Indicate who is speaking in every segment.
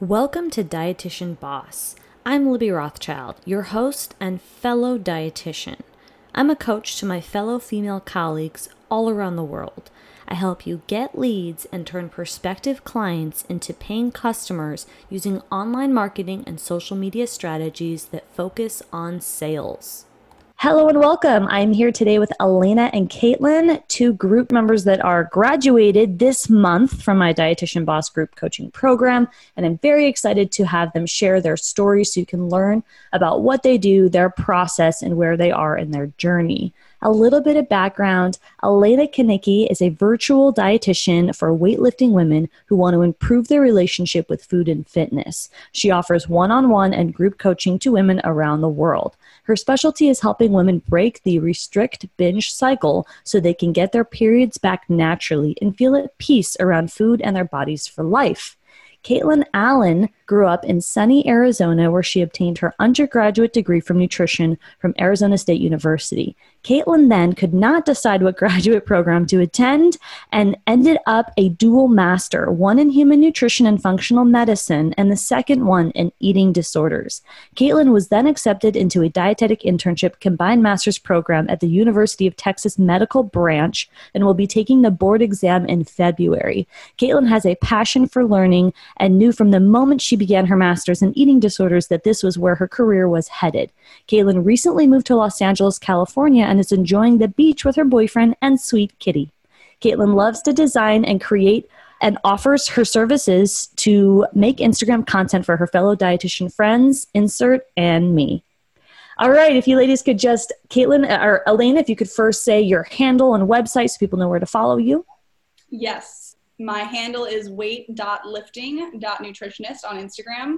Speaker 1: Welcome to Dietitian Boss. I'm Libby Rothschild, your host and fellow dietitian. I'm a coach to my fellow female colleagues all around the world. I help you get leads and turn prospective clients into paying customers using online marketing and social media strategies that focus on sales. Hello and welcome. I'm here today with Elena and Kaitlyn, two group members that are graduated this month from my Dietitian Boss Group Coaching Program. And I'm very excited to have them share their stories so you can learn about what they do, their process, and where they are in their journey. A little bit of background Elena Kunicki is a virtual dietitian for weightlifting women who want to improve their relationship with food and fitness. She offers one on one and group coaching to women around the world. Her specialty is helping women break the restrict binge cycle so they can get their periods back naturally and feel at peace around food and their bodies for life. Kaitlyn Allen grew up in sunny Arizona, where she obtained her undergraduate degree from nutrition from Arizona State University. Kaitlyn then could not decide what graduate program to attend and ended up a dual master, one in human nutrition and functional medicine, and the second one in eating disorders. Kaitlyn was then accepted into a dietetic internship combined master's program at the University of Texas Medical Branch and will be taking the board exam in February. Kaitlyn has a passion for learning and knew from the moment she began her master's in eating disorders that this was where her career was headed. Kaitlyn recently moved to Los Angeles, California, and is enjoying the beach with her boyfriend and sweet kitty. Kaitlyn loves to design and create and offers her services to make Instagram content for her fellow dietitian friends, insert, and me. All right, if you ladies could just, Kaitlyn uh, or Elena, if you could first say your handle and website so people know where to follow you.
Speaker 2: Yes, my handle is weight.lifting.nutritionist on Instagram.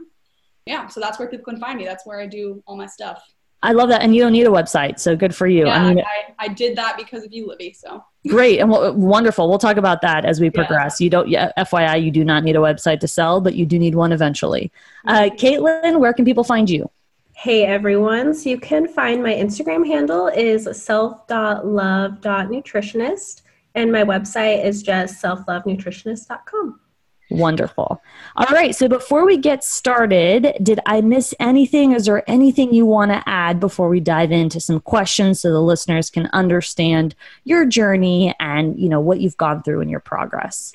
Speaker 2: Yeah, so that's where people can find me. That's where I do all my stuff.
Speaker 1: I love that. And you don't need a website. So good for you.
Speaker 2: Yeah, I, mean, I, I, did that because of you, Libby. So
Speaker 1: great. And w- wonderful. We'll talk about that as we progress. Yeah. You don't, yeah, FYI, you do not need a website to sell, but you do need one eventually. Uh. Kaitlyn, where can people find you?
Speaker 3: Hey everyone. So you can find my Instagram handle is self.love.nutritionist and my website is just selflovenutritionist.com.
Speaker 1: Wonderful. All right. So before we get started, did I miss anything? Is there anything you want to add before we dive into some questions so the listeners can understand your journey and you know what you've gone through in your progress?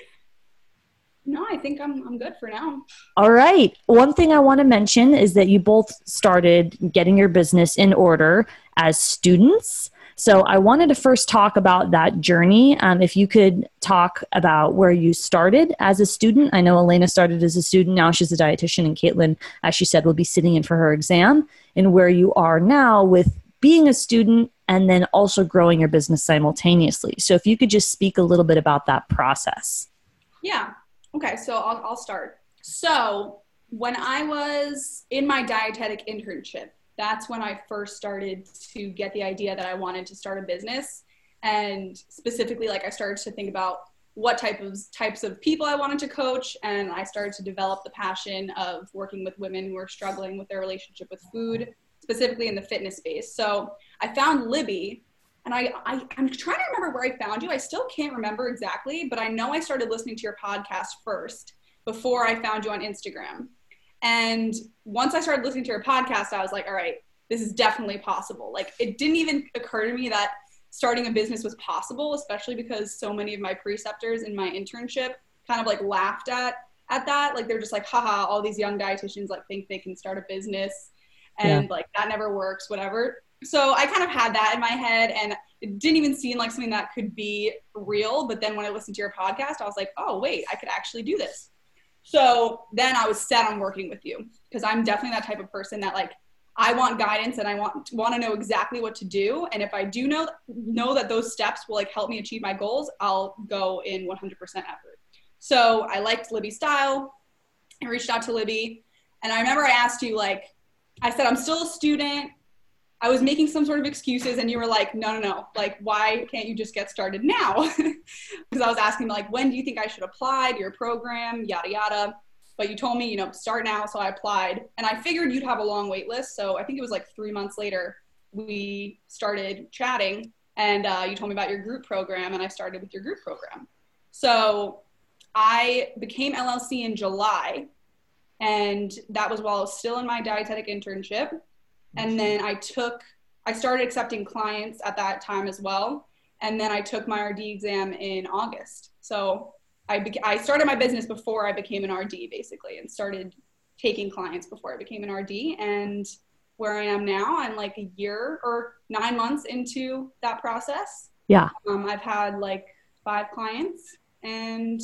Speaker 2: No, I think I'm I'm good for now.
Speaker 1: All right. One thing I want to mention is that you both started getting your business in order as students. So I wanted to first talk about that journey. Um, if you could talk about where you started as a student. I know Elena started as a student, now she's a dietitian, and Kaitlyn, as she said, will be sitting in for her exam, and where you are now with being a student and then also growing your business simultaneously. So if you could just speak a little bit about that process.
Speaker 2: Yeah. Okay. So I'll, I'll start. So when I was in my dietetic internship, that's when I first started to get the idea that I wanted to start a business. And specifically, like I started to think about what type of types of people I wanted to coach, and I started to develop the passion of working with women who are struggling with their relationship with food, specifically in the fitness space. So I found Libby, and I, I I'm trying to remember where I found you. I still can't remember exactly, but I know I started listening to your podcast first before I found you on Instagram. And once I started listening to your podcast, I was like, all right, this is definitely possible. Like, it didn't even occur to me that starting a business was possible, especially because so many of my preceptors in my internship kind of like laughed at at that. Like, they're just like, haha, all these young dietitians like think they can start a business and yeah. like that never works, whatever. So I kind of had that in my head and it didn't even seem like something that could be real. But then when I listened to your podcast, I was like, oh, wait, I could actually do this. So then I was set on working with you because I'm definitely that type of person that like I want guidance and I want want to know exactly what to do. And if I do know know that those steps will like help me achieve my goals, I'll go in 100% effort. So I liked Libby's style. I reached out to Libby, and I remember I asked you like, I said I'm still a student. I was making some sort of excuses, and you were like, no, no, no. Like, why can't you just get started now? Because I was asking, like, when do you think I should apply to your program, yada, yada. But you told me, you know, start now. So I applied, and I figured you'd have a long wait list. So I think it was like three months later, we started chatting, and uh, you told me about your group program, and I started with your group program. So I became LLC in July And that was while I was still in my dietetic internship. And then I took, I started accepting clients at that time as well. And then I took my RD exam in August. So I, beca- I started my business before I became an RD basically and started taking clients before I became an RD. And where I am now, I'm like a year or nine months into that process.
Speaker 1: Yeah.
Speaker 2: Um, I've had like five clients and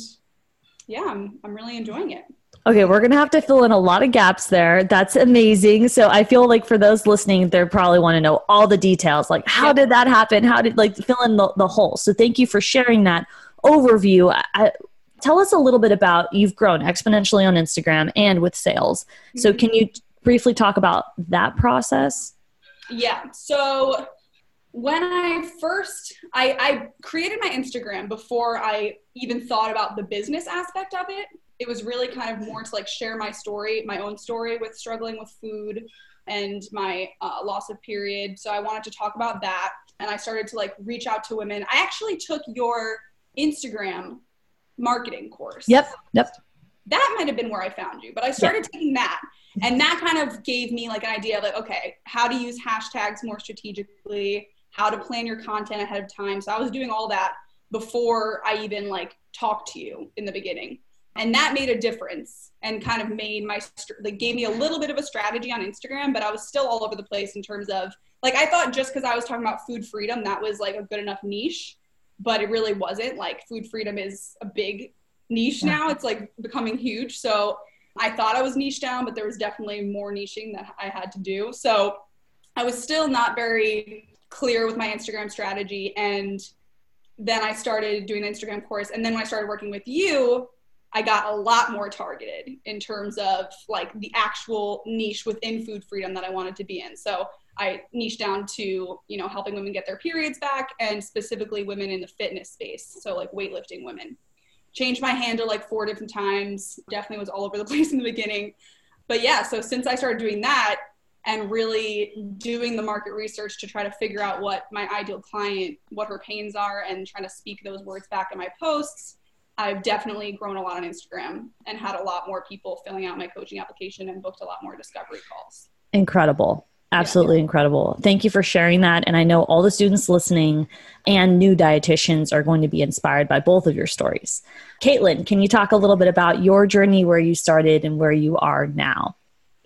Speaker 2: yeah, I'm, I'm really enjoying it.
Speaker 1: Okay, we're going to have to fill in a lot of gaps there. That's amazing. So I feel like for those listening, they probably want to know all the details. Like, how did that happen? How did, like, fill in the, the hole. So thank you for sharing that overview. I, tell us a little bit about you've grown exponentially on Instagram and with sales. So
Speaker 2: Mhm.
Speaker 1: can you briefly talk about that process?
Speaker 2: Yeah. So when I first I, I created my Instagram before I even thought about the business aspect of it. It was really kind of more to like share my story, my own story with struggling with food and my uh, loss of period. So I wanted to talk about that, and I started to like reach out to women. I actually took your Instagram marketing course.
Speaker 1: Yep. Yep.
Speaker 2: that might have been where I found you, but I started taking that. And that kind of gave me like an idea of like, okay, how to use hashtags more strategically, how to plan your content ahead of time. So I was doing all that before I even like talked to you in the beginning. And that made a difference and kind of made my, like, gave me a little bit of a strategy on Instagram, but I was still all over the place in terms of, like, I thought just because I was talking about food freedom, that was like a good enough niche, but it really wasn't. Like, food freedom is a big niche now. It's like becoming huge. So I thought I was niche down, but there was definitely more niching that I had to do. So I was still not very clear with my Instagram strategy. And then I started doing the Instagram course. And then when I started working with you, I got a lot more targeted in terms of like the actual niche within food freedom that I wanted to be in. So I niched down to, you know, helping women get their periods back and specifically women in the fitness space. So like weightlifting women changed my handle like four different times. Definitely was all over the place in the beginning. But yeah, so since I started doing that and really doing the market research to try to figure out what my ideal client, what her pains are, and trying to speak those words back in my posts, I've definitely grown a lot on Instagram and had a lot more people filling out my coaching application and booked a lot more discovery calls.
Speaker 1: Incredible. Absolutely incredible. Thank you for sharing that. And I know all the students listening and new dietitians are going to be inspired by both of your stories. Kaitlyn, can you talk a little bit about your journey, where you started and where you are now?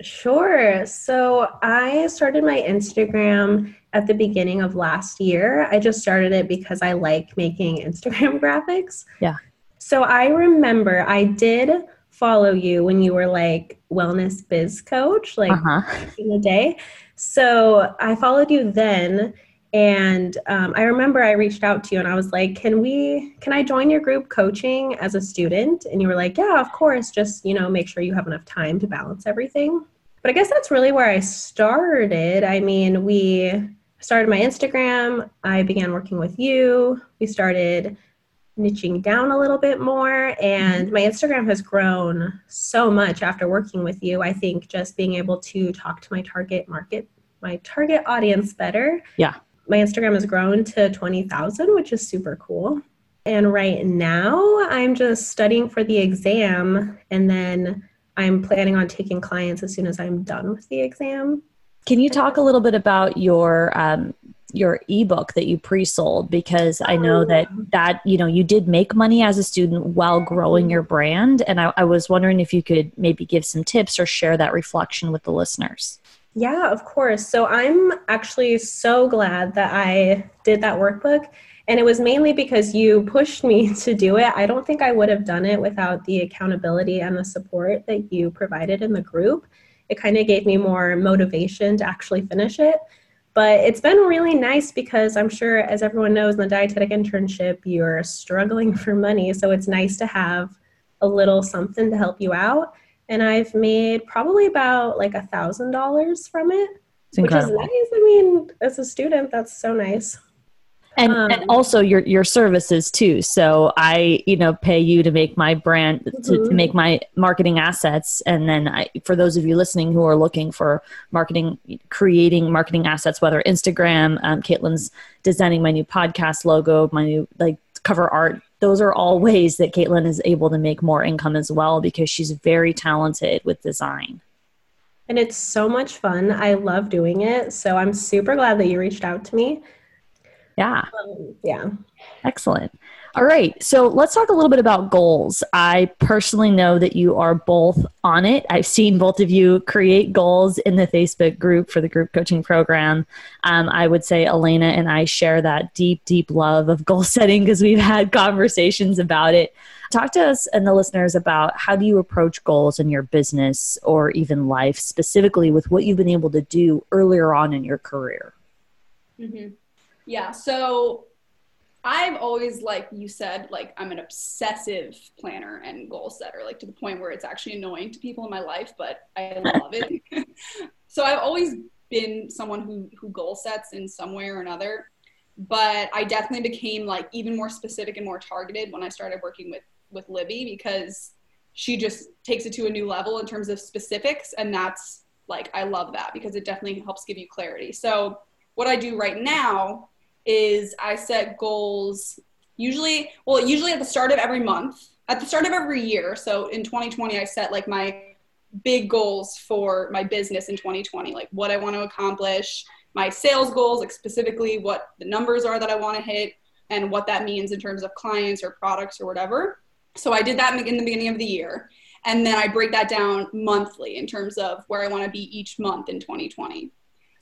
Speaker 3: Sure. So I started my Instagram at the beginning of last year. I just started it because I like making Instagram graphics.
Speaker 1: Yeah.
Speaker 3: So I remember I did follow you when you were like wellness biz coach, like
Speaker 1: Uh-huh.
Speaker 3: in the day. So I followed you then. And um, I remember I reached out to you and I was like, "Can we? Can I join your group coaching as a student?" And you were like, "Yeah, of course. Just you know, make sure you have enough time to balance everything." But I guess that's really where I started. I mean, we started my Instagram. I began working with you. We started niching down a little bit more, and my Instagram has grown so much after working with you. I think just being able to talk to my target market, my target audience better.
Speaker 1: Yeah.
Speaker 3: My Instagram has grown to 20,000, which is super cool. And right now, I'm just studying for the exam, and then I'm planning on taking clients as soon as I'm done with the exam.
Speaker 1: Can you talk a little bit about your um, your ebook that you pre-sold? Because I know oh, that that you know you did make money as a student while growing your mm-hmm. brand, and I, I was wondering if you could maybe give some tips or share that reflection with the listeners.
Speaker 3: Yeah, of course. So I'm actually so glad that I did that workbook. And it was mainly because you pushed me to do it. I don't think I would have done it without the accountability and the support that you provided in the group. It kind of gave me more motivation to actually finish it. But it's been really nice because I'm sure, as everyone knows, in the dietetic internship, you're struggling for money. So it's nice to have a little something to help you out and I've made probably about like a thousand dollars from it, which is nice. I mean, as a student, that's so nice.
Speaker 1: And
Speaker 3: Um,
Speaker 1: and also your your services too so i you know pay you to make my brand to, to
Speaker 3: Mhm.
Speaker 1: make my marketing assets and then i for those of you listening who are looking for marketing creating marketing assets whether instagram um, kaitlyn's designing my new podcast logo my new like cover art those are all ways that Kaitlyn is able to make more income as well because she's very talented with design.
Speaker 3: And it's so much fun. I love doing it. So I'm super glad that you reached out to me.
Speaker 1: Yeah.
Speaker 3: Um, yeah.
Speaker 1: Excellent. All right. So let's talk a little bit about goals. I personally know that you are both on it. I've seen both of you create goals in the Facebook group for the group coaching program. Um, I would say Elena and I share that deep, deep love of goal setting because we've had conversations about it. Talk to us and the listeners about how do you approach goals in your business or even life, specifically with what you've been able to do earlier on in your career.
Speaker 2: Mm-hmm. Yeah. So I've always, like you said, like I'm an obsessive planner and goal setter, like to the point where it's actually annoying to people in my life, but I love it. so I've always been someone who who goal sets in some way or another, but I definitely became like even more specific and more targeted when I started working with with Libby because she just takes it to a new level in terms of specifics, and that's like I love that because it definitely helps give you clarity. So what I do right now is I set goals usually, well, usually at the start of every month, at the start of every year. So in 2020, I set like my big goals for my business in 2020, like what I want to accomplish, my sales goals, like specifically what the numbers are that I want to hit, and what that means in terms of clients or products or whatever. So I did that in the beginning of the year. And then I break that down monthly in terms of where I want to be each month in 2020.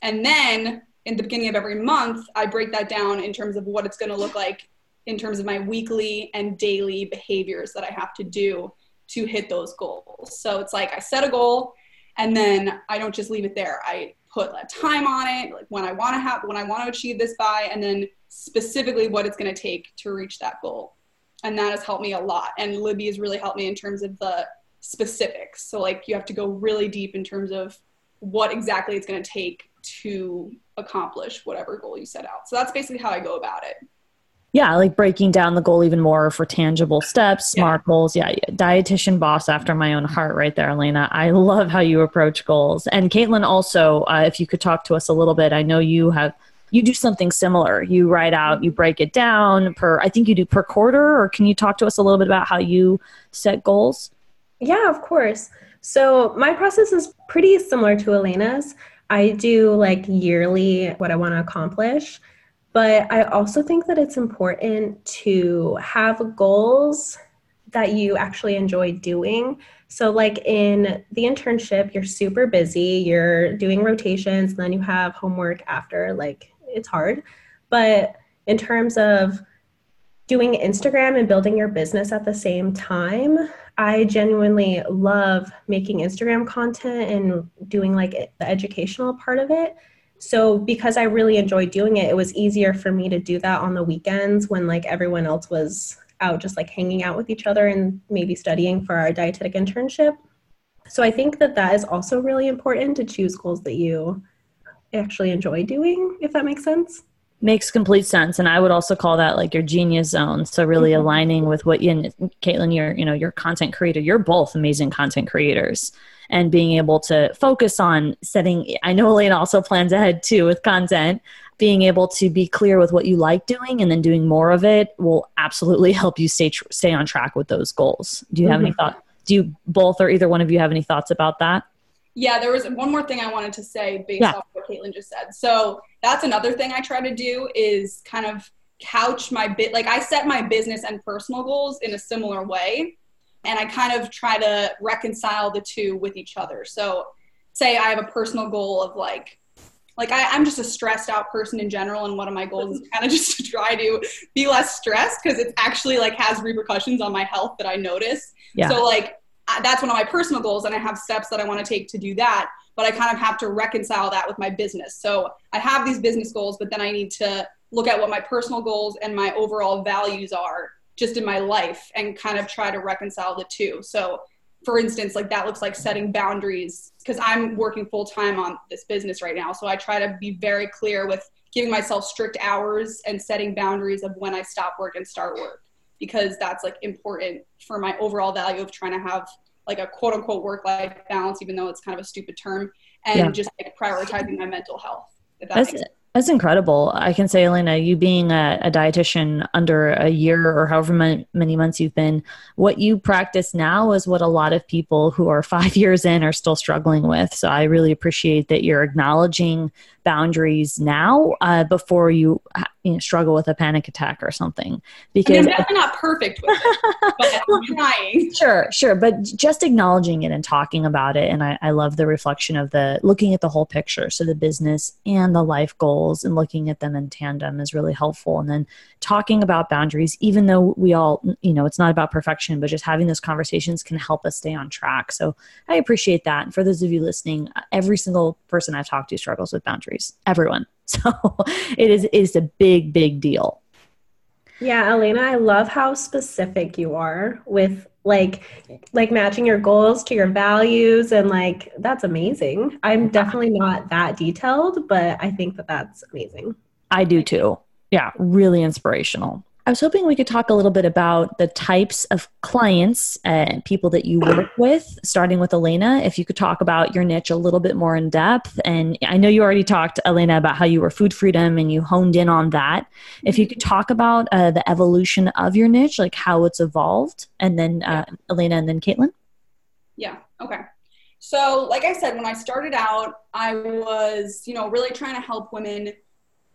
Speaker 2: And then in the beginning of every month, I break that down in terms of what it's going to look like in terms of my weekly and daily behaviors that I have to do to hit those goals. So it's like I set a goal and then I don't just leave it there. I put a time on it, like when I want to have, when I want to achieve this by, and then specifically what it's going to take to reach that goal. And that has helped me a lot. And Libby has really helped me in terms of the specifics. So like you have to go really deep in terms of what exactly it's going to take to accomplish whatever goal you set out. So that's basically how I go about it.
Speaker 1: Yeah, like breaking down the goal even more for tangible steps, smart yeah. goals. Yeah, dietitian boss after my own heart, right there, Elena. I love how you approach goals. And Kaitlyn, also, uh, if you could talk to us a little bit, I know you have you do something similar. You write out, you break it down per. I think you do per quarter. Or can you talk to us a little bit about how you set goals?
Speaker 3: Yeah, of course. So my process is pretty similar to Elena's. I do like yearly what I want to accomplish. But I also think that it's important to have goals that you actually enjoy doing. So, like in the internship, you're super busy, you're doing rotations, and then you have homework after. Like, it's hard. But in terms of doing Instagram and building your business at the same time, I genuinely love making Instagram content and doing like the educational part of it. So because I really enjoy doing it, it was easier for me to do that on the weekends when like everyone else was out just like hanging out with each other and maybe studying for our dietetic internship. So I think that that is also really important to choose goals that you actually enjoy doing, if that makes sense.
Speaker 1: Makes complete sense, and I would also call that like your genius zone. So really mm-hmm. aligning with what you, Kaitlyn, you're you know your content creator. You're both amazing content creators, and being able to focus on setting. I know Elaine also plans ahead too with content. Being able to be clear with what you like doing and then doing more of it will absolutely help you stay tr- stay on track with those goals. Do you have mm-hmm. any thought? Do you both or either one of you have any thoughts about that?
Speaker 2: Yeah, there was one more thing I wanted to say based yeah. off what Kaitlyn just said. So that's another thing I try to do is kind of couch my bit like I set my business and personal goals in a similar way. And I kind of try to reconcile the two with each other. So say I have a personal goal of like like I, am just a stressed out person in general and one of my goals is kind of just to try to be less stressed because it actually like has repercussions on my health that I notice. Yeah. So like that's one of my personal goals and i have steps that i want to take to do that but i kind of have to reconcile that with my business. So i have these business goals but then i need to look at what my personal goals and my overall values are just in my life and kind of try to reconcile the two. So for instance like that looks like setting boundaries because i'm working full time on this business right now. So i try to be very clear with giving myself strict hours and setting boundaries of when i stop work and start work because that's like important for my overall value of trying to have like a quote unquote work life balance, even though it's kind of a stupid term, and yeah. just like prioritizing my mental health.
Speaker 1: That's That's incredible. I can say, Elena, you being a, a dietitian under a year or however many, many months you've been, what you practice now is what a lot of people who are five years in are still struggling with. So I really appreciate that you're acknowledging boundaries now uh, before you, you know, struggle with a panic attack or something.
Speaker 2: Because I am definitely not perfect with it, but I'm trying.
Speaker 1: Sure, sure, but just acknowledging it and talking about it, and I, I love the reflection of the looking at the whole picture, so the business and the life goals, and looking at them in tandem is really helpful. And then talking about boundaries, even though we all, you know, it's not about perfection, but just having those conversations can help us stay on track. So I appreciate that. And for those of you listening, every single person I've talked to struggles with boundaries countries, everyone. So it is is a big, big deal.
Speaker 3: Yeah, Elena, I love how specific you are with like like matching your goals to your values and like that's amazing. I'm definitely not that detailed, but I think that that's amazing.
Speaker 1: I do too. Yeah, really inspirational. I was hoping we could talk a little bit about the types of clients and people that you work with, starting with Elena. If you could talk about your niche a little bit more in depth. And I know you already talked, Elena, about how you were food freedom and you honed in on that. If you could talk about uh, the evolution of your niche, like how it's evolved, and then uh, Elena and then Kaitlyn.
Speaker 2: Yeah, okay. So, like I said, when I started out, I was, you know, really trying to help women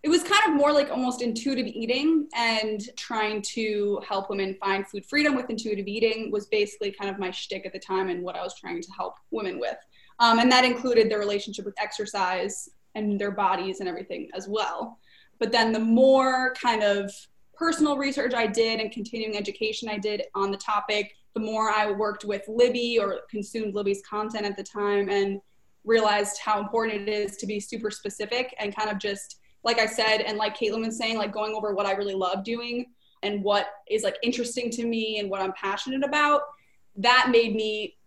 Speaker 2: it was kind of more like almost intuitive eating and trying to help women find food freedom with intuitive eating was basically kind of my shtick at the time and what I was trying to help women with. Um, and that included their relationship with exercise and their bodies and everything as well. But then the more kind of personal research I did and continuing education I did on the topic, the more I worked with Libby or consumed Libby's content at the time and realized how important it is to be super specific and kind of just like I said, and like Kaitlyn was saying, like going over what I really love doing and what is like interesting to me and what I'm passionate about, that made me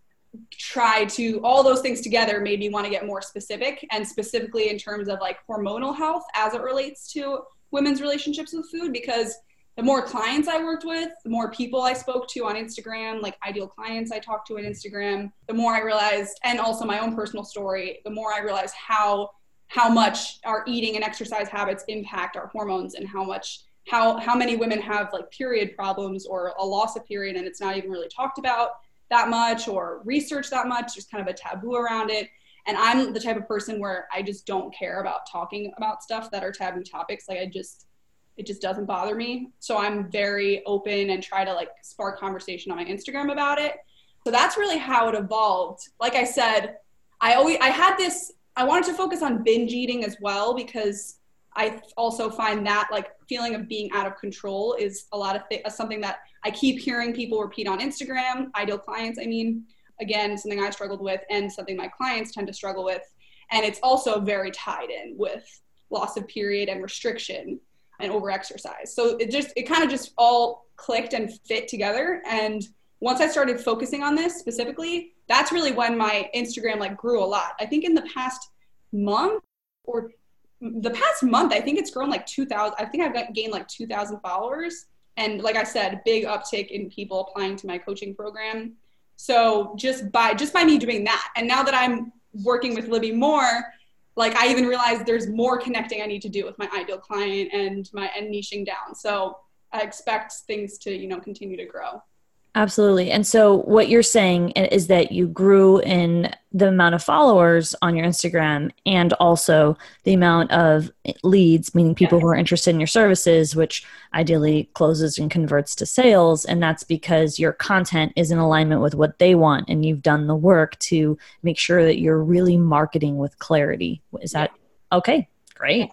Speaker 2: try to all those things together made me want to get more specific and specifically in terms of like hormonal health as it relates to women's relationships with food because the more clients I worked with, the more people I spoke to on Instagram, like ideal clients I talked to on Instagram, the more I realized, and also my own personal story, the more I realized how how much our eating and exercise habits impact our hormones and how much how how many women have like period problems or a loss of period and it's not even really talked about that much or researched that much there's kind of a taboo around it. And i'm the type of person where i just don't care about talking about stuff that are taboo topics like i just it just doesn't bother me. So i'm very open and try to like spark conversation on my instagram about it. So that's really how it evolved. Like i said i always i had this I wanted to focus on binge eating as well because I also find that like feeling of being out of control is a lot of th- something that I keep hearing people repeat on Instagram, ideal clients, I mean, again, something I struggled with and something my clients tend to struggle with. And it's also very tied in with loss of period and restriction and overexercise. So it just, it kind of just all clicked and fit together. And once I started focusing on this specifically, that's really when my Instagram like grew a lot. I think in the past month or the past month, I think it's grown like 2,000. I think I've gained like 2,000 followers. And like I said, big uptick in people applying to my coaching program. So just by just by me doing that, and now that I'm working with Libby more, like I even realized there's more connecting I need to do with my ideal client and my and niching down. So I expect things to you know continue to grow.
Speaker 1: Absolutely. And so, what you're saying is that you grew in the amount of followers on your Instagram and also the amount of eh, leads, meaning people who are interested in your services, which ideally closes and converts to sales. And that's because your content is in alignment with what they want and you've done the work to make sure that you're really marketing with clarity. Is that okay? Great.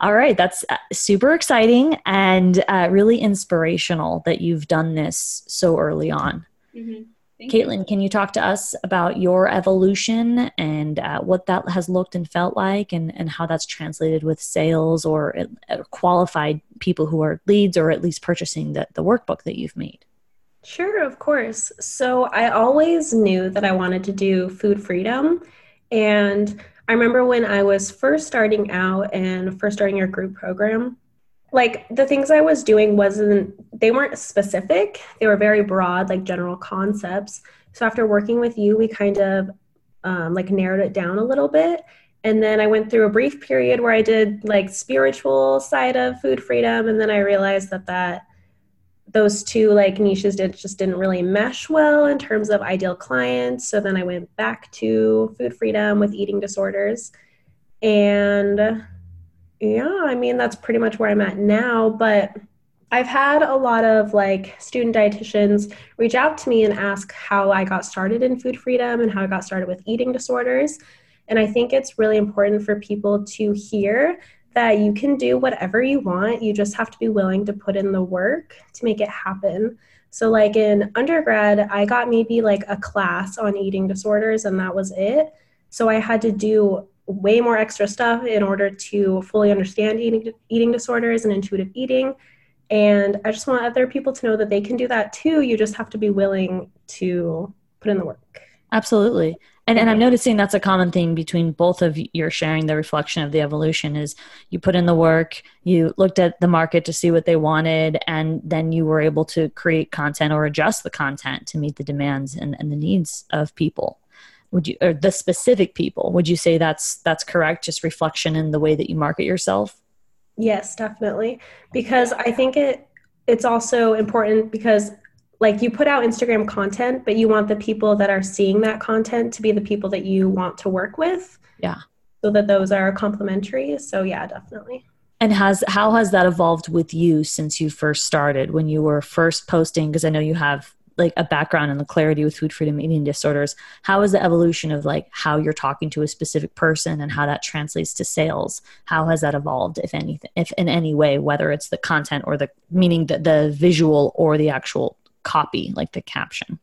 Speaker 1: All right, that's uh, super exciting and uh, really inspirational that you've done this so early on. Mm-hmm. Kaitlyn, you. can you talk to us about your evolution and uh, what that has looked and felt like, and, and how that's translated with sales or uh, qualified people who are leads or at least purchasing the, the workbook that you've made?
Speaker 3: Sure, of course. So I always knew that I wanted to do food freedom. And I remember when I was first starting out and first starting your group program, like the things I was doing wasn't, they weren't specific. They were very broad, like general concepts. So after working with you, we kind of um, like narrowed it down a little bit. And then I went through a brief period where I did like spiritual side of food freedom. And then I realized that that those two like niches did just didn't really mesh well in terms of ideal clients. So then I went back to food freedom with eating disorders. And yeah, I mean, that's pretty much where I'm at now. But I've had a lot of like student dietitians reach out to me and ask how I got started in food freedom and how I got started with eating disorders. And I think it's really important for people to hear that you can do whatever you want. You just have to be willing to put in the work to make it happen. So, like in undergrad, I got maybe like a class on eating disorders, and that was it. So, I had to do way more extra stuff in order to fully understand eating, eating disorders and intuitive eating. And I just want other people to know that they can do that too. You just have to be willing to put in the work.
Speaker 1: Absolutely. And, and I'm noticing that's a common thing between both of your sharing the reflection of the evolution is you put in the work, you looked at the market to see what they wanted, and then you were able to create content or adjust the content to meet the demands and, and the needs of people. Would you or the specific people? Would you say that's that's correct? Just reflection in the way that you market yourself?
Speaker 3: Yes, definitely. Because I think it it's also important because like you put out Instagram content, but you want the people that are seeing that content to be the people that you want to work with.
Speaker 1: Yeah.
Speaker 3: So that those are complementary. So yeah, definitely.
Speaker 1: And has how has that evolved with you since you first started when you were first posting because I know you have like a background in the clarity with food freedom eating disorders how is the evolution of like how you're talking to a specific person and how that translates to sales how has that evolved if anything if in any way whether it's the content or the meaning the, the visual or the actual copy, like the caption?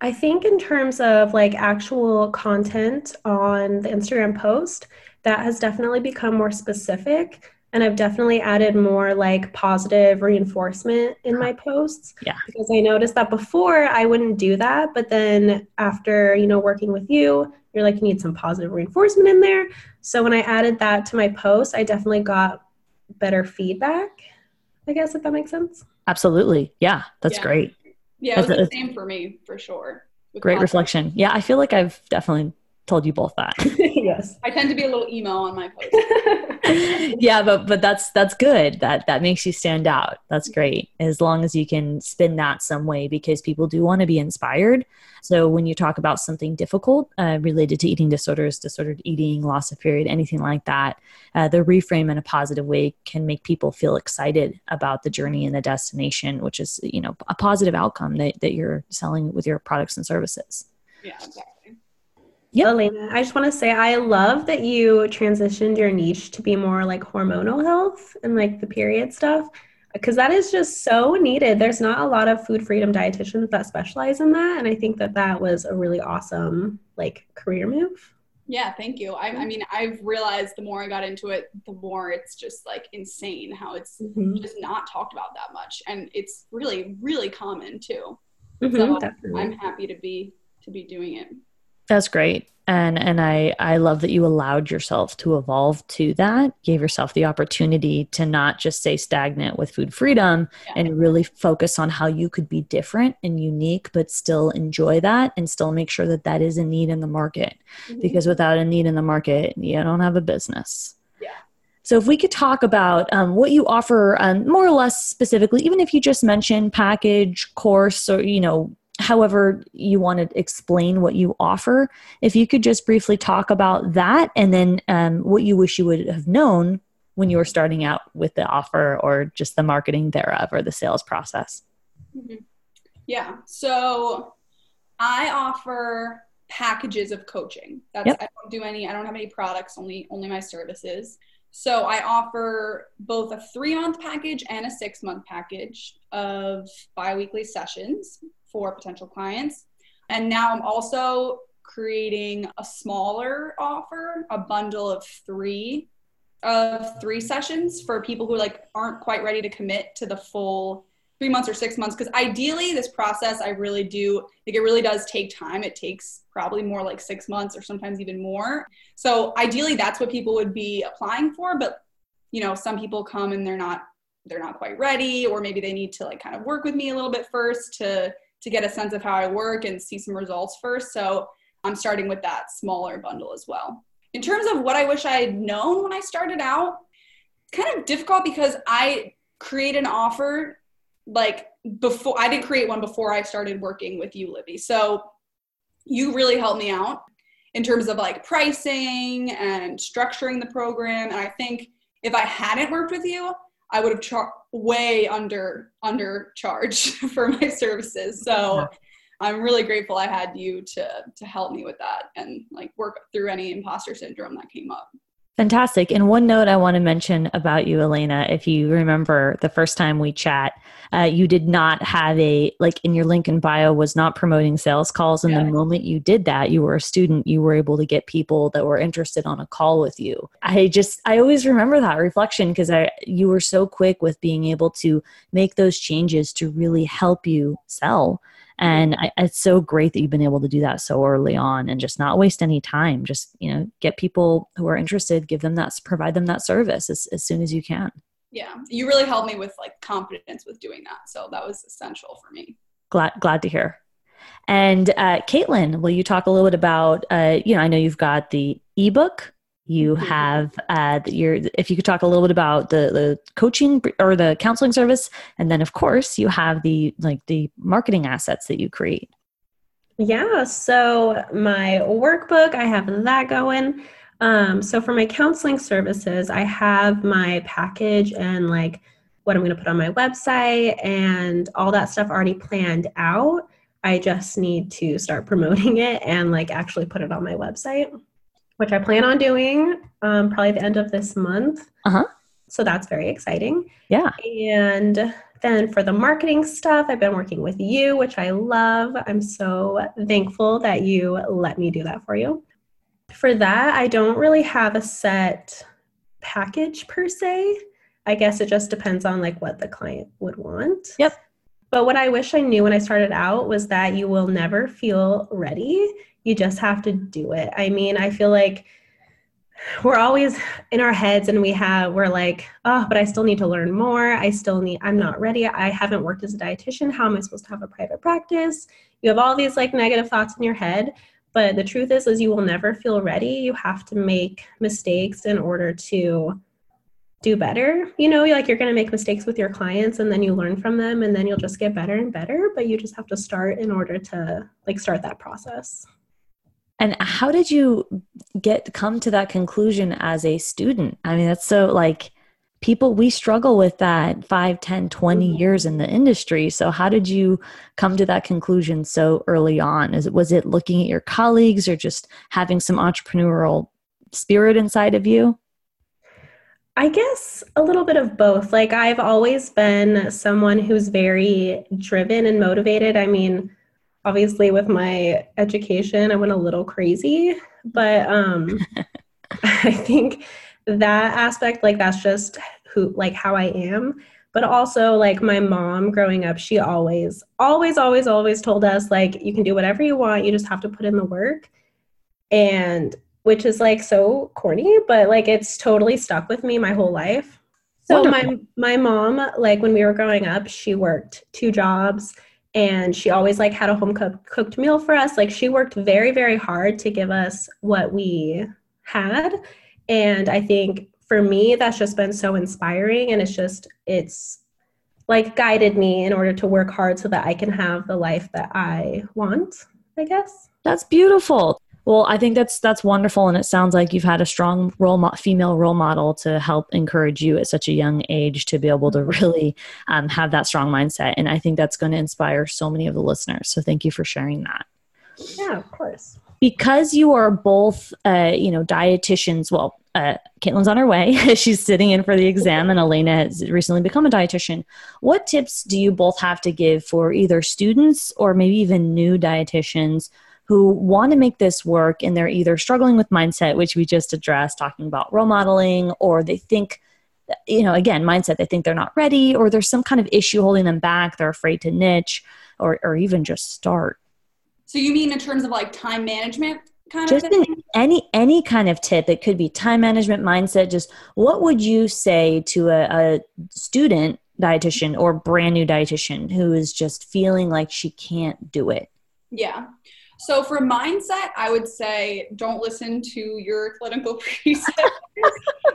Speaker 3: I think in terms of like actual content on the Instagram post, that has definitely become more specific. And I've definitely added more like positive reinforcement in my uh-huh. posts.
Speaker 1: Yeah.
Speaker 3: Because I noticed that before I wouldn't do that. But then after, you know, working with you, you're like, you need some positive reinforcement in there. So when I added that to my post, I definitely got better feedback, I guess, if that makes sense.
Speaker 1: Absolutely. Yeah, that's
Speaker 2: Yeah.
Speaker 1: great.
Speaker 2: Yeah, it was
Speaker 1: That's
Speaker 2: the same for me for sure.
Speaker 1: Great
Speaker 2: content.
Speaker 1: reflection. Yeah, I feel like I've definitely told you both that.
Speaker 3: yes.
Speaker 2: I tend to be a little emo on my post.
Speaker 1: yeah, but but that's that's good. That that makes you stand out. That's great. As long as you can spin that some way because people do want to be inspired. So when you talk about something difficult uh, related to eating disorders, disordered eating, loss of period, anything like that, uh, the reframe in a positive way can make people feel excited about the journey and the destination, which is you know a positive outcome that, that you're selling with your products and services.
Speaker 2: yeah,
Speaker 1: Yep.
Speaker 3: Elena, I just want to say I love that you transitioned your niche to be more like hormonal health and like the period stuff because that is just so needed. There's not a lot of food freedom dietitians that specialize in that, and I think that that was a really awesome like career move.
Speaker 2: Yeah, thank you. I, I mean, I've realized the more I got into it, the more it's just like insane how it's
Speaker 3: Mhm.
Speaker 2: just not talked about that much, and it's really, really common too.
Speaker 3: Mhm,
Speaker 2: So
Speaker 3: definitely.
Speaker 2: I'm happy to be to be doing it.
Speaker 1: That's great. And and I I love that you allowed yourself to evolve to that, gave yourself the opportunity to not just stay stagnant with food freedom
Speaker 2: Yeah.
Speaker 1: and really focus on how you could be different and unique but still enjoy that and still make sure that that is a need in the market because without a need in the market, you don't have a business.
Speaker 2: Yeah.
Speaker 1: So if we could talk about um, what you offer, um, more or less specifically, even if you just mention package, course, or you know, however you want to explain what you offer, if you could just briefly talk about that, and then um, what you wish you would have known when you were starting out with the offer, or just the marketing thereof, or the sales process.
Speaker 2: Mhm. Yeah. So I offer packages of coaching. That's
Speaker 1: Yep.
Speaker 2: I don't do any I don't have any products, only only my services. So I offer both a 3-month package and a 6-month package of biweekly sessions for potential clients. And now I'm also creating a smaller offer, a bundle of 3 of 3 sessions for people who like aren't quite ready to commit to the full three months or six months. Because ideally this process i really do like it really does take time. It takes probably more like six months or sometimes even more. So ideally that's what people would be applying for but you know some people come and they're not they're not quite ready or maybe they need to like kind of work with me a little bit first to to get a sense of how i work and see some results first so i'm starting with that smaller bundle as well in terms of what I wish I had known when I started out, it's kind of difficult because I create an offer like before I didn't create one before I started working with you, Libby. So you really helped me out in terms of like pricing and structuring the program. And I think if I hadn't worked with you, I would have char- way under under charge for my services. So I'm really grateful I had you to to help me with that and like work through any imposter syndrome that came up.
Speaker 1: Fantastic. And one note I want to mention about you, Elena, if you remember the first time we chat, uh, you did not have a, like in your LinkedIn bio, was not promoting sales calls. And yeah. the moment you did that, you were a student, you were able to get people that were interested on a call with you. I just, I always remember that reflection because I, you were so quick with being able to make those changes to really help you sell and I, it's so great that you've been able to do that so early on and just not waste any time. Just you know get people who are interested give them that provide them that service as, as soon as you can.
Speaker 2: Yeah. You really helped me with like confidence with doing that. So that was essential for me.
Speaker 1: Glad glad to hear. And uh, kaitlyn will you talk a little bit about uh, you know i know you've got the ebook you mm-hmm. have uh, your if you could talk a little bit about the the coaching or the counseling service and then of course you have the like the marketing assets that you create.
Speaker 3: Yeah so my workbook i have that going. Um, so for my counseling services i have my package and like what i'm going to put on my website and all that stuff already planned out. I just need to start promoting it and like actually put it on my website which I plan on doing um, probably the end of this month.
Speaker 1: Uh huh.
Speaker 3: So that's very exciting.
Speaker 1: Yeah.
Speaker 3: And then for the marketing stuff, I've been working with you, which I love. I'm so thankful that you let me do that for you. For that, I don't really have a set package per se. I guess it just depends on like what the client would want.
Speaker 1: Yep.
Speaker 3: But what I wish I knew when I started out was that you will never feel ready you just have to do it. I mean, I feel like we're always in our heads and we have we're like oh but i still need to learn more. I still need i'm not ready. I haven't worked as a dietitian. How am i supposed to have a private practice? You have all these like negative thoughts in your head but the truth is is you will never feel ready. You have to make mistakes in order to do better. You know like you're going to make mistakes with your clients and then you learn from them and then you'll just get better and better but you just have to start in order to like start that process
Speaker 1: and how did you get come to that conclusion as a student? I mean, that's so like people we struggle with that 5 10 20 mm-hmm. years in the industry so how did you come to that conclusion so early on is it was it looking at your colleagues or just having some entrepreneurial spirit inside of you
Speaker 3: I guess a little bit of both. Like, I've always been someone who's very driven and motivated. I mean, obviously with my education i went a little crazy but um i think that aspect like that's just who like how i am. But also like my mom growing up she always always always always told us like you can do whatever you want you just have to put in the work. And which is like so corny but like it's totally stuck with me my whole life. So Wonderful. my my mom like when we were growing up she worked two jobs and she always like had a home cooked cooked meal for us. Like she worked very very hard to give us what we had. And i think for me that's just been so inspiring. And it's just it's like guided me in order to work hard so that i can have the life that i want i guess.
Speaker 1: That's beautiful well, I think that's that's wonderful, and it sounds like you've had a strong role mo- female role model to help encourage you at such a young age to be able to mm-hmm. really um, have that strong mindset. And I think that's going to inspire so many of the listeners. So thank you for sharing that.
Speaker 3: Yeah, of course.
Speaker 1: Because you are both, uh, you know, dietitians. Well, uh, Kaitlyn's on her way. She's sitting in for the exam, and Elena has recently become a dietitian. What tips do you both have to give for either students or maybe even new dietitians who want to make this work and they're either struggling with mindset, which we just addressed, talking about role modeling, or they think, you know, again, mindset, they think they're not ready, or there's some kind of issue holding them back, they're afraid to niche, or, or even just start.
Speaker 2: So you mean in terms of like time management? Kind
Speaker 1: just
Speaker 2: of thing?
Speaker 1: any any kind of tip it could be time management mindset just what would you say to a, a student dietitian or brand new dietitian who is just feeling like she can't do it
Speaker 2: yeah So for mindset, I would say don't listen to your clinical precepts.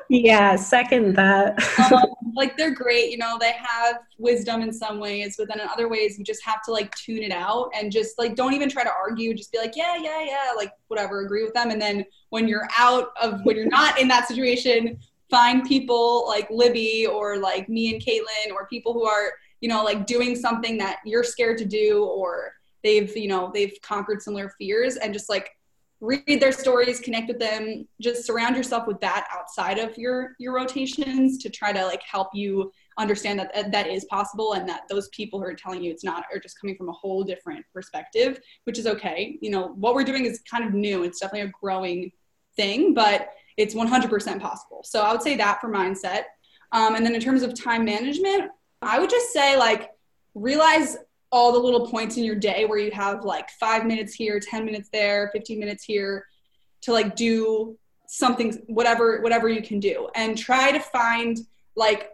Speaker 3: yeah, second that.
Speaker 2: um, like they're great, you know, they have wisdom in some ways, but then in other ways you just have to like tune it out and just like don't even try to argue, just be like, yeah, yeah, yeah, like whatever, agree with them. And then when you're out of when you're not in that situation, find people like Libby or like me and Kaitlyn or people who are, you know, like doing something that you're scared to do or they've you know they've conquered similar fears and just like read their stories connect with them just surround yourself with that outside of your your rotations to try to like help you understand that that is possible and that those people who are telling you it's not are just coming from a whole different perspective which is okay. You know what we're doing is kind of new. It's definitely a growing thing but it's 100% possible. So i would say that for mindset. Um, and then in terms of time management i would just say like realize all the little points in your day where you have like five minutes here, 10 minutes there, 15 minutes here to like do something, whatever, whatever you can do. And try to find like,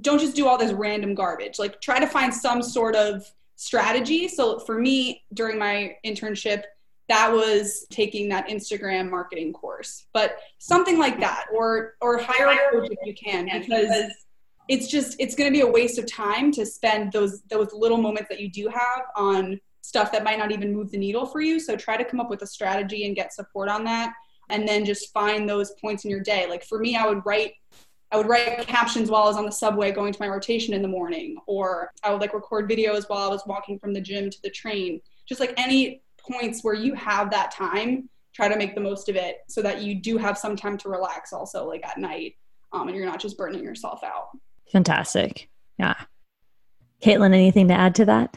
Speaker 2: don't just do all this random garbage. Like try to find some sort of strategy. So for me, during my internship, that was taking that Instagram marketing course, but something like that, or or hire a coach if you can, because it's just it's going to be a waste of time to spend those those little moments that you do have on stuff that might not even move the needle for you. So try to come up with a strategy and get support on that and then just find those points in your day. Like for me i would write i would write captions while i was on the subway going to my rotation in the morning or i would like record videos while i was walking from the gym to the train. Just like any points where you have that time try to make the most of it so that you do have some time to relax also like at night um, and you're not just burning yourself out
Speaker 1: Fantastic. Yeah. Kaitlyn, anything to add to that?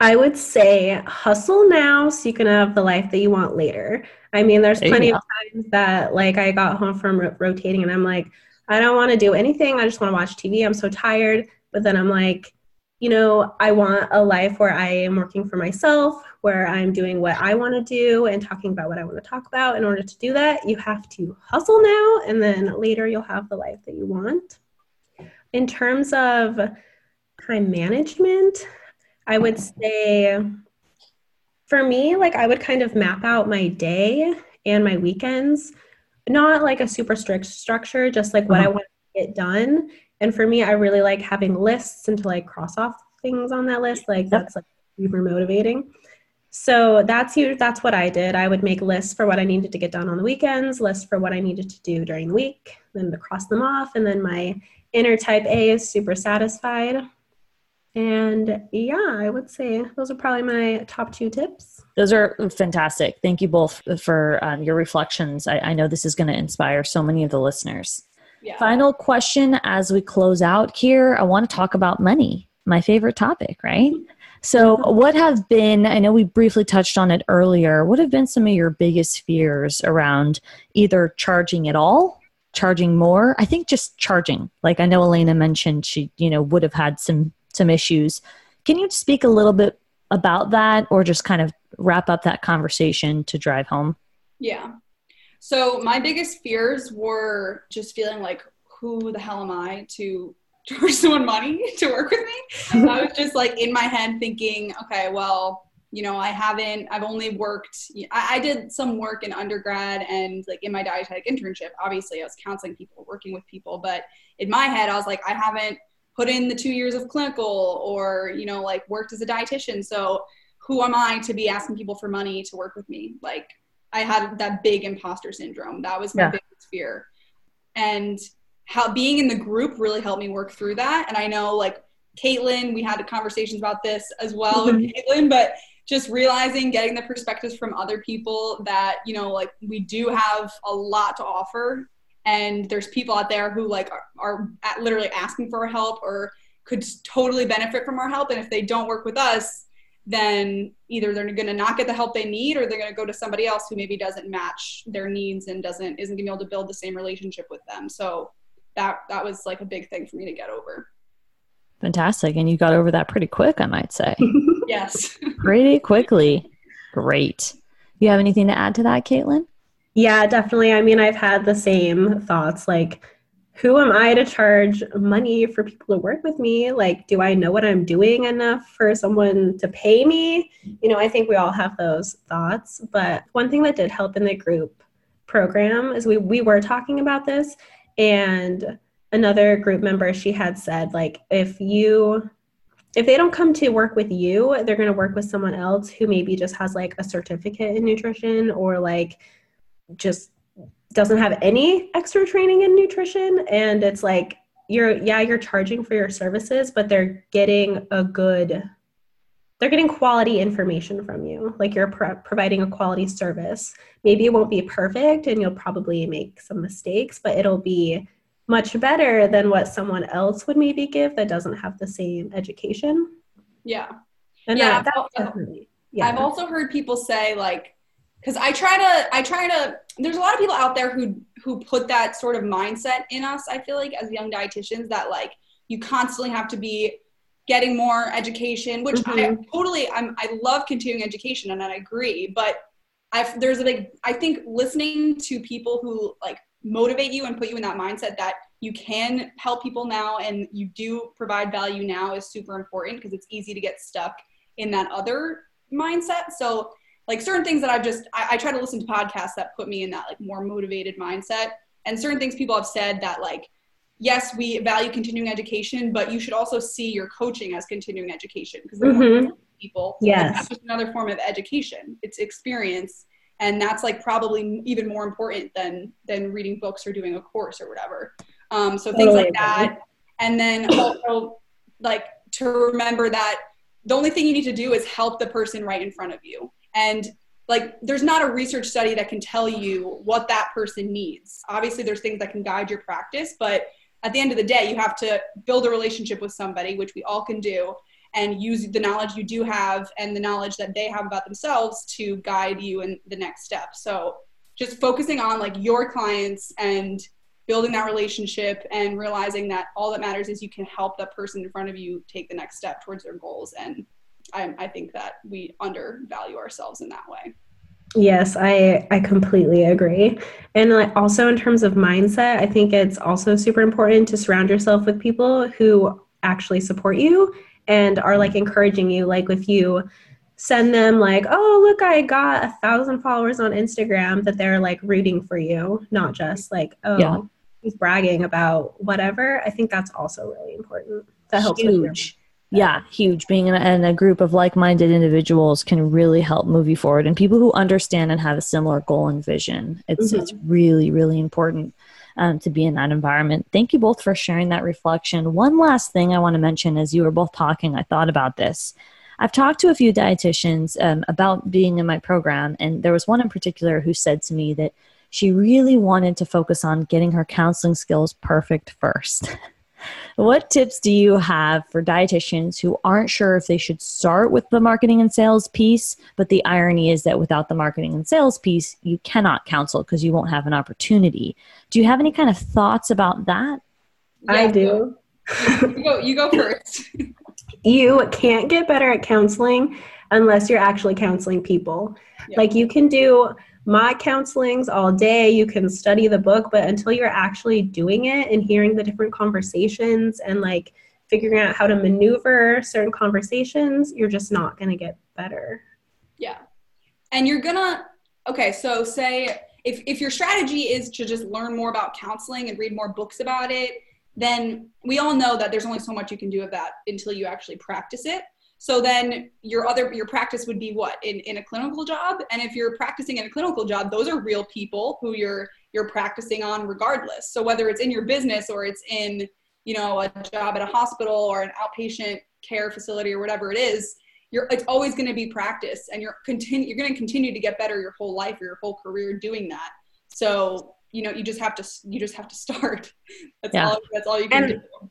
Speaker 3: I would say hustle now so you can have the life that you want later. I mean, there's plenty of times that like I got home from ro- rotating and I'm like, I don't want to do anything. I just want to watch TV. I'm so tired. But then I'm like, you know, I want a life where I am working for myself, where I'm doing what I want to do and talking about what I want to talk about. In order to do that, you have to hustle now, and then later you'll have the life that you want in terms of time management, I would say for me, like I would kind of map out my day and my weekends, not like a super strict structure, just like what uh-huh. I want to get done. And for me, I really like having lists and to like cross off things on that list. Like that's like super motivating. So that's you. That's what I did. I would make lists for what I needed to get done on the weekends, lists for what I needed to do during the week, then to cross them off, and then my inner type A is super satisfied. And yeah, I would say those are probably my top two tips.
Speaker 1: Those are fantastic. Thank you both for um, your reflections. I, I, know this is going to inspire so many of the listeners. Yeah. Final question as we close out here I want to talk about money, my favorite topic, right? So, what have been, I know we briefly touched on it earlier, what have been some of your biggest fears around either charging at all charging more. I think just charging like i know elena mentioned she you know would have had some some issues. Can you speak a little bit about that or just kind of wrap up that conversation to drive home?
Speaker 2: Yeah. So my biggest fears were just feeling like who the hell am i to charge someone money to work with me? I was just like in my head thinking okay well you know, I haven't, I've only worked, I, I, did some work in undergrad and like in my dietetic internship. Obviously, I was counseling people, working with people, but in my head, I was like, I haven't put in the two years of clinical or, you know, like worked as a dietitian. So who am I to be asking people for money to work with me? Like, I had that big imposter syndrome. That was my yeah. biggest fear. And how being in the group really helped me work through that. And I know like Kaitlyn, we had conversations about this as well with mm-hmm. Kaitlyn, but just realizing getting the perspectives from other people that you know like we do have a lot to offer. And there's people out there who like are, are literally asking for our help or could totally benefit from our help. And if they don't work with us then either they're going to not get the help they need or they're going to go to somebody else who maybe doesn't match their needs and doesn't isn't going to be able to build the same relationship with them. So that that was like a big thing for me to get over.
Speaker 1: Fantastic. And you got over that pretty quick i might say
Speaker 2: Yes.
Speaker 1: Pretty quickly. Great. You have anything to add to that, Kaitlyn?
Speaker 3: Yeah, definitely. I mean, I've had the same thoughts like, who am I to charge money for people to work with me? Like, do I know what I'm doing enough for someone to pay me? You know, I think we all have those thoughts. But one thing that did help in the group program is we, we were talking about this, and another group member, she had said, like, if you if they don't come to work with you, they're going to work with someone else who maybe just has like a certificate in nutrition or like just doesn't have any extra training in nutrition. And it's like you're yeah you're charging for your services but they're getting a good they're getting quality information from you. Like you're pro- providing a quality service. Maybe it won't be perfect and you'll probably make some mistakes but it'll be much better than what someone else would maybe give that doesn't have the same education.
Speaker 2: Yeah.
Speaker 3: And
Speaker 2: yeah,
Speaker 3: that,
Speaker 2: I've,
Speaker 3: definitely yeah.
Speaker 2: I've also heard people say like because I try to I try to there's a lot of people out there who who put that sort of mindset in us I feel like as young dietitians that like you constantly have to be getting more education which mm-hmm. I totally I'm I love continuing education and I agree but I there's a big I think listening to people who like motivate you and put you in that mindset that you can help people now and you do provide value now is super important because it's easy to get stuck in that other mindset. So like certain things that I've just I, I, try to listen to podcasts that put me in that like more motivated mindset. And certain things people have said that like yes we value continuing education but you should also see your coaching as continuing education because mm-hmm. people.
Speaker 3: Yes.
Speaker 2: That's just another form of education. It's experience and that's like probably even more important than than reading books or doing a course or whatever. Um, so things like that. And then also like to remember that the only thing you need to do is help the person right in front of you. And like there's not a research study that can tell you what that person needs. Obviously there's things that can guide your practice but at the end of the day you have to build a relationship with somebody which we all can do and use the knowledge you do have and the knowledge that they have about themselves to guide you in the next step so just focusing on like your clients and building that relationship and realizing that all that matters is you can help that person in front of you take the next step towards their goals and I, I think that we undervalue ourselves in that way.
Speaker 3: Yes, I I completely agree. And like also in terms of mindset, I think it's also super important to surround yourself with people who actually support you and are like encouraging you. Like if you send them like, oh look, I got a thousand followers on Instagram, that they're like rooting for you, not just like, oh yeah. he's bragging about whatever. I think that's also really important. That helps
Speaker 1: Huge yeah huge being in a, in a, group of like-minded individuals can really help move you forward and people who understand and have a similar goal and vision it's mm-hmm. it's really really important um, to be in that environment. Thank you both for sharing that reflection. One last thing i want to mention as you were both talking i thought about this. I've talked to a few dietitians um, about being in my program and there was one in particular who said to me that she really wanted to focus on getting her counseling skills perfect first What tips do you have for dietitians who aren't sure if they should start with the marketing and sales piece? But the irony is that without the marketing and sales piece, you cannot counsel because you won't have an opportunity. Do you have any kind of thoughts about that?
Speaker 3: Yeah, I do.
Speaker 2: you go, you go first.
Speaker 3: you can't get better at counseling unless you're actually counseling people. Yeah. Like you can do my counselings all day. You can study the book, but until you're actually doing it and hearing the different conversations and like figuring out how to maneuver certain conversations, you're just not going to get better.
Speaker 2: Yeah. And you're going to, okay, so say if, if your strategy is to just learn more about counseling and read more books about it, then we all know that there's only so much you can do of that until you actually practice it. So then your other your practice would be what in, in a clinical job. And if you're practicing in a clinical job, those are real people who you're you're practicing on regardless. So whether it's in your business or it's in you know a job at a hospital or an outpatient care facility or whatever it is, you're it's always going to be practice, and you're continue you're going to continue to get better your whole life or your whole career doing that. So you know you just have to you just have to start. That's yeah. all that's all you can and, do.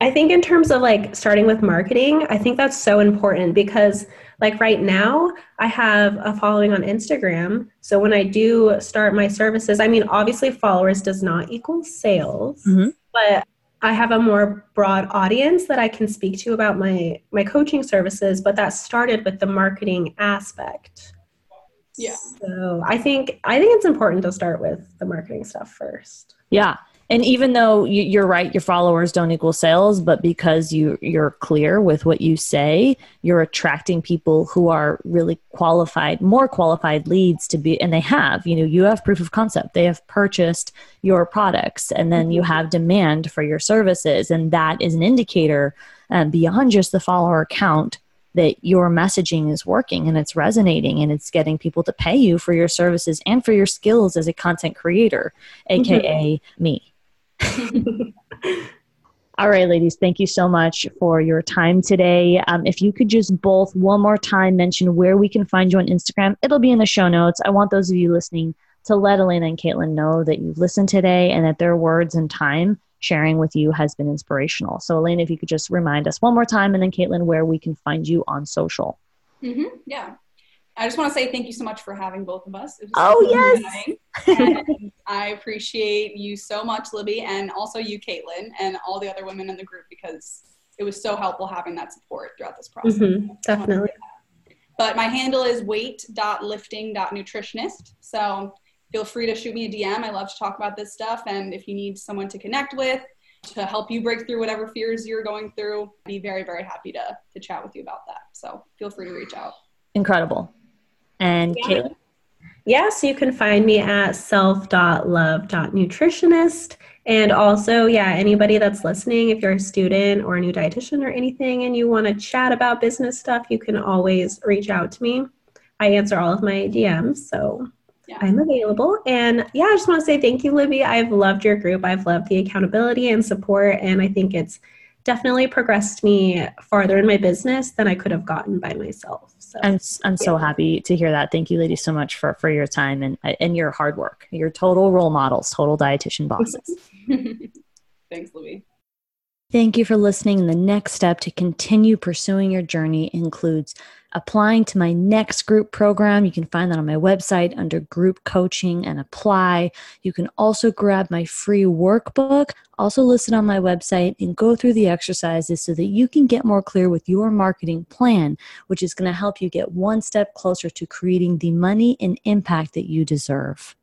Speaker 3: I think in terms of like starting with marketing, I think that's so important because like right now I have a following on Instagram. So when I do start my services, I mean obviously followers does not equal sales, mm-hmm. but I have a more broad audience that I can speak to about my my coaching services, but that started with the marketing aspect.
Speaker 2: Yeah.
Speaker 3: So I think I think it's important to start with the marketing stuff first.
Speaker 1: Yeah and even though you're right your followers don't equal sales but because you you're clear with what you say you're attracting people who are really qualified more qualified leads to be and they have you know you have proof of concept they have purchased your products and then you mm-hmm. have demand for your services and that is an indicator um, beyond just the follower count that your messaging is working and it's resonating and it's getting people to pay you for your services and for your skills as a content creator, aka mm-hmm. me. All right, ladies, thank you so much for your time today. Um, if you could just both one more time mention where we can find you on Instagram, it'll be in the show notes. I want those of you listening to let Elena and Kaitlyn know that you've listened today and that their words and time sharing with you has been inspirational. So, Elena, if you could just remind us one more time, and then Kaitlyn, where we can find you on social.
Speaker 2: Mm-hmm. Yeah. I just want to say thank you so much for having both of us.
Speaker 1: oh,
Speaker 2: yes. I appreciate you so much, Libby, and also you, Kaitlyn, and all the other women in the group because it was so helpful having that support throughout this process.
Speaker 3: Mm-hmm. Definitely.
Speaker 2: But my handle is weight.lifting.nutritionist. So feel free to shoot me a DM. I love to talk about this stuff. And if you need someone to connect with to help you break through whatever fears you're going through, I'd be very, very happy to, to chat with you about that. So feel free to reach out.
Speaker 1: Incredible. And yeah.
Speaker 3: Kaitlyn? So you can find me at self.love.nutritionist. And also, yeah, anybody that's listening, if you're a student or a new dietitian or anything and you want to chat about business stuff, you can always reach out to me. I answer all of my DMs. So yeah. I'm available. And yeah, I just want to say thank you, Libby. I've loved your group. I've loved the accountability and support. And I think it's definitely progressed me farther in my business than I could have gotten by myself.
Speaker 1: So I'm, I'm yeah. so happy to hear that. Thank you, ladies, so much for, for your time and, uh, and your hard work. You're total role models, total dietitian bosses.
Speaker 2: Thanks, Libby.
Speaker 1: Thank you for listening. The next step to continue pursuing your journey includes applying to my next group program. You can find that on my website under group coaching and apply. You can also grab my free workbook, also listed on my website, and go through the exercises so that you can get more clear with your marketing plan, which is going to help you get one step closer to creating the money and impact that you deserve.